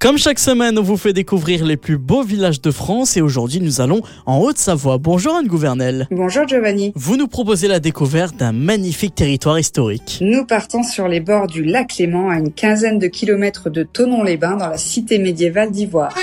Comme chaque semaine, on vous fait découvrir les plus beaux villages de France et aujourd'hui nous allons en Haute-Savoie. Bonjour Anne Gouvernel. Bonjour Giovanni. Vous nous proposez la découverte d'un magnifique territoire historique. Nous partons sur les bords du lac Léman à une quinzaine de kilomètres de Tonon-les-Bains dans la cité médiévale d'Ivoire.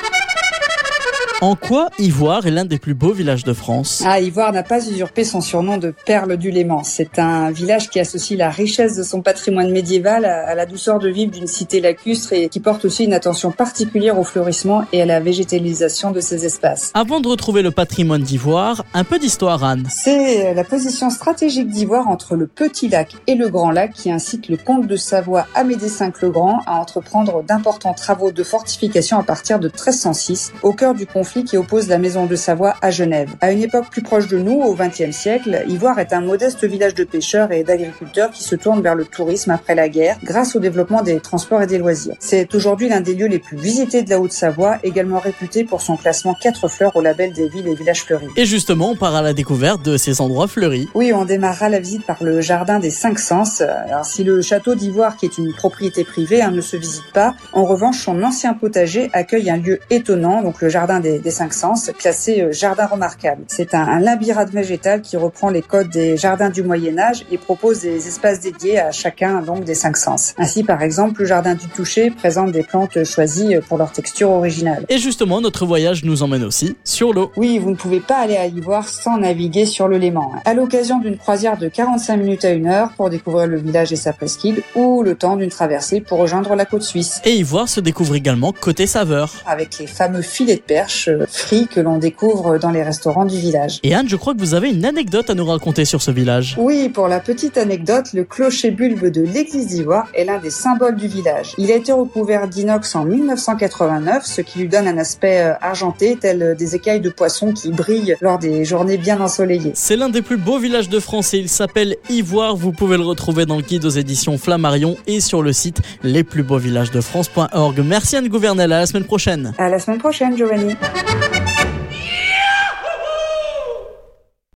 En quoi Ivoire est l'un des plus beaux villages de France? Ah, Ivoire n'a pas usurpé son surnom de perle du Léman. C'est un village qui associe la richesse de son patrimoine médiéval à la douceur de vivre d'une cité lacustre et qui porte aussi une attention particulière au fleurissement et à la végétalisation de ses espaces. Avant de retrouver le patrimoine d'Ivoire, un peu d'histoire Anne. C'est la position stratégique d'Ivoire entre le petit lac et le grand lac qui incite le comte de Savoie Amédée V le Grand à entreprendre d'importants travaux de fortification à partir de 1306 au cœur du conflit qui oppose la maison de Savoie à Genève. À une époque plus proche de nous, au XXe siècle, Ivoire est un modeste village de pêcheurs et d'agriculteurs qui se tourne vers le tourisme après la guerre grâce au développement des transports et des loisirs. C'est aujourd'hui l'un des lieux les plus visités de la Haute-Savoie, également réputé pour son classement 4 fleurs au label des villes et villages fleuris. Et justement, on part à la découverte de ces endroits fleuris. Oui, on démarrera la visite par le jardin des Cinq Sens. Alors si le château d'Ivoire, qui est une propriété privée, hein, ne se visite pas, en revanche, son ancien potager accueille un lieu étonnant, donc le jardin des des cinq sens, classé euh, jardin remarquable. C'est un, un labyrinthe végétal qui reprend les codes des jardins du Moyen Âge et propose des espaces dédiés à chacun donc des cinq sens. Ainsi, par exemple, le jardin du toucher présente des plantes choisies pour leur texture originale. Et justement, notre voyage nous emmène aussi sur l'eau. Oui, vous ne pouvez pas aller à Ivoire sans naviguer sur le Léman. À l'occasion d'une croisière de 45 minutes à une heure pour découvrir le village et sa presqu'île, ou le temps d'une traversée pour rejoindre la côte suisse. Et Ivoire se découvre également côté saveur. Avec les fameux filets de perche frits que l'on découvre dans les restaurants du village. Et Anne, je crois que vous avez une anecdote à nous raconter sur ce village. Oui, pour la petite anecdote, le clocher bulbe de l'église d'Ivoire est l'un des symboles du village. Il a été recouvert d'inox en 1989, ce qui lui donne un aspect euh, argenté, tel des écailles de poisson qui brillent lors des journées bien ensoleillées. C'est l'un des plus beaux villages de France et il s'appelle Ivoire. Vous pouvez le retrouver dans le guide aux éditions Flammarion et sur le site lesplusbeauxvillagesdefrance.org. Merci Anne Gouvernel, à la semaine prochaine. À la semaine prochaine, Giovanni. Thank you.